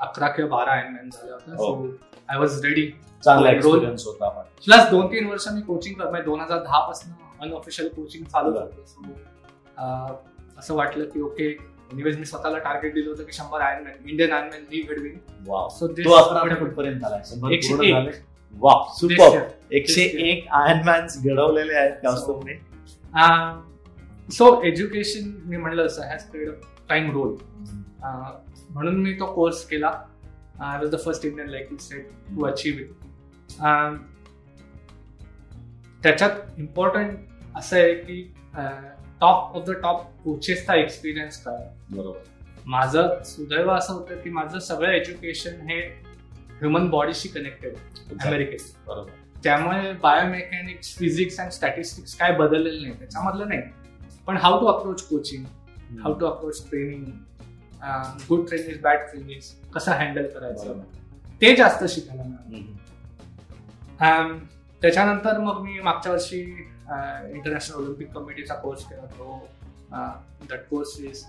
अकरा किंवा बारा आयनमॅन झाल्या होत्या. सो आय वॉज रेडी
चांगला एक्सपिरियन्स होता
प्लस दोन तीन वर्ष मी कोचिंग करत म्हणजे दोन हजार दहा पासून अनऑफिशियल कोचिंग चालू झालं असं वाटलं की ओके एनिवेज मी स्वतःला टार्गेट दिलं होतं की शंभर आयनमॅन इंडियन आयनमॅन मी घडवीन.
सो तो अकरा फुटपर्यंत शंभर पूर्ण झाले. वा सुपर एकशे एक आयनमॅन्स घडवलेले आहेत
सो एज्युकेशन मी म्हणलं असं हॅज प्लेड टाइम रोल म्हणून मी तो कोर्स केला. I was the first Indian like you set to achieve it त्याच्यात इम्पॉर्टंट असं आहे की टॉप ऑफ द टॉप कोचेसचा एक्सपिरियन्स काय
बरोबर.
माझं सुदैव असं होतं की माझं सगळं एज्युकेशन हे ह्युमन बॉडीशी कनेक्टेड अमेरिकेत
बरोबर.
त्यामुळे बायोमेकॅनिक्स फिजिक्स अँड स्टॅटिस्टिक्स काय बदललेलं नाही त्याच्यामधलं नाही. पण how to approach coaching how to approach training good training bad training कसं हँडल करायचं? ते जास्त शिकायला मिळालं. त्याच्यानंतर मग मी मागच्या वर्षी इंटरनॅशनल ऑलिम्पिक कमिटीचा कोर्स केला तो that course is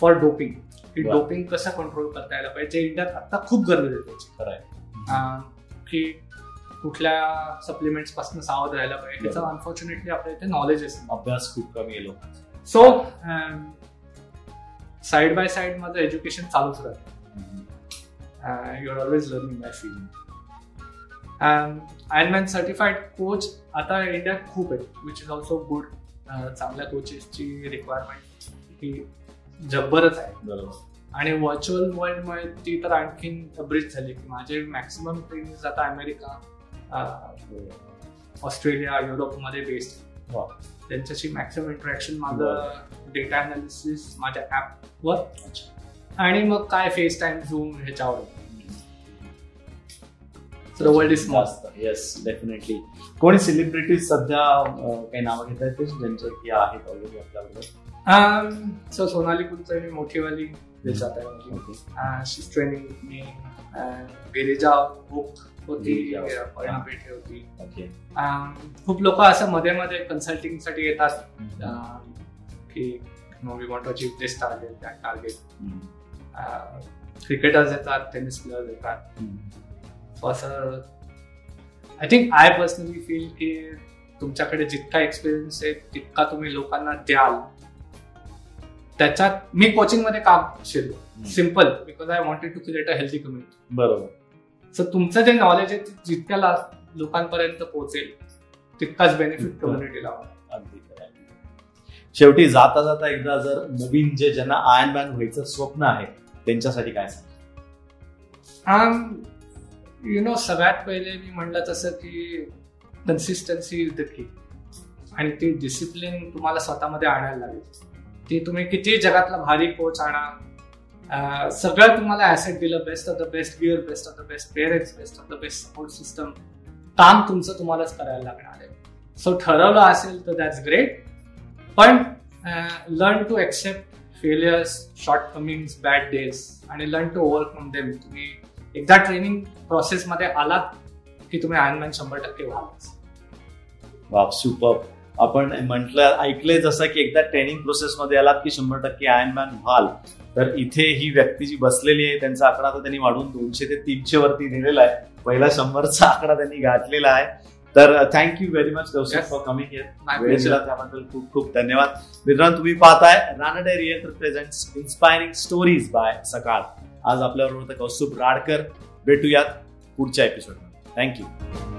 for doping की डोपिंग कसं कंट्रोल करता यायला पाहिजे इंडियात आता खूप गरज आहे त्याची. की कुठल्या सप्लिमेंट्सपासून सावध राहायला पाहिजे त्याचं अनफॉर्च्युनेटली आपल्या इथे नॉलेज
अभ्यास खूप कमी आहे
सो साइड बाय साइड माझं एज्युकेशन चालूच राहतं. You are always learning by feeling ironman certified coach आता इंडियात खूप आहे विच इज ऑल्सो गुड चांगल्या कोचेसची रिक्वायरमेंट ही जब्बरच आहे.
बरोबर.
आणि व्हर्च्युअल वर्ल्डमुळे ती तर आणखीन ब्रिज झाली की माझे मॅक्सिमम ट्रेनिंग आता अमेरिका ऑस्ट्रेलिया युरोपमध्ये बेस्ड त्यांच्याशी मॅक्सिमम इंटरॅक्शन माझं डेटा अनालिसिस माझ्या ॲपवर आणि मग काय फेस टाइम झूम ह्याच्यावर वर्ल्ड इज
येस डेफिनेटली कोणी सेलिब्रिटी सध्या काही नावं घेता येते ज्यांचे की आहेत ऑलरेडी आपल्याबरोबर?
सो सोनाली कुलकर्णी मोठीवाली देशात आहे शी ट्रेनिंग मी गिरिजा बुक होती होती. खूप लोक असं मध्ये मध्ये कन्सल्टिंगसाठी येतात की we want achieve this target that target cricketers येतात टेनिस प्लेयर्स येतात. असं I think I personally feel की तुमच्याकडे जितका एक्सपिरियन्स आहे तितका तुम्ही लोकांना द्याल. त्याच्यात मी कोचिंगमध्ये काम शिरलो simple because I wanted to create a healthy community
बरोबर.
सो तुमचं जे नॉलेज आहे जितक्या लोकांपर्यंत पोहोचेल तितकाच बेनिफिट कम्युनिटीला
अगदी शेवटी जाता जाता एकदा जर नवीन जे ज्यांना आयन मॅन व्हायचं स्वप्न आहे त्यांच्यासाठी काय
सांग यु नो सगळ्यात पहिले मी म्हणलं तसं की कन्सिस्टन्सी इज द की आणि ती डिसिप्लिन तुम्हाला स्वतःमध्ये आणायला लागेल. ती तुम्ही किती जगातला भारी कोच आणा सगळं तुम्हाला ऍसेट दिलं. Best of the best gear best of the best parents best of the best support system काम तुमचं तुम्हालाच करायला लागणार आहे. सो ठरवलं असेल तर दॅट्स ग्रेट पण learn to accept failures short comings bad days आणि लर्न टू ओव्हरकम देम तुम्ही एकदा ट्रेनिंग प्रोसेसमध्ये आलात की तुम्ही आयनमॅन शंभर टक्के व्हालच
बाप सुपर आपण म्हटलं ऐकलंय जसं की एकदा ट्रेनिंग प्रोसेसमध्ये आलात की शंभर टक्के आयनमॅन व्हाल. तर इथे ही व्यक्ती जी बसलेली आहे त्यांचा आकडा तर त्यांनी वाढवून दोनशे ते तीनशे वरती दिलेला आहे. पहिला शंभरचा आकडा त्यांनी गाठलेला आहे. तर thank you very much Kaushik. For coming त्याबद्दल खूप खूप धन्यवाद. मित्रांनो तुम्ही पाहताय Ranade real presents inspiring stories by Sakal आज आपल्याबरोबर कौस्तुभ राडकर. भेटूयात पुढच्या एपिसोडमध्ये थँक्यू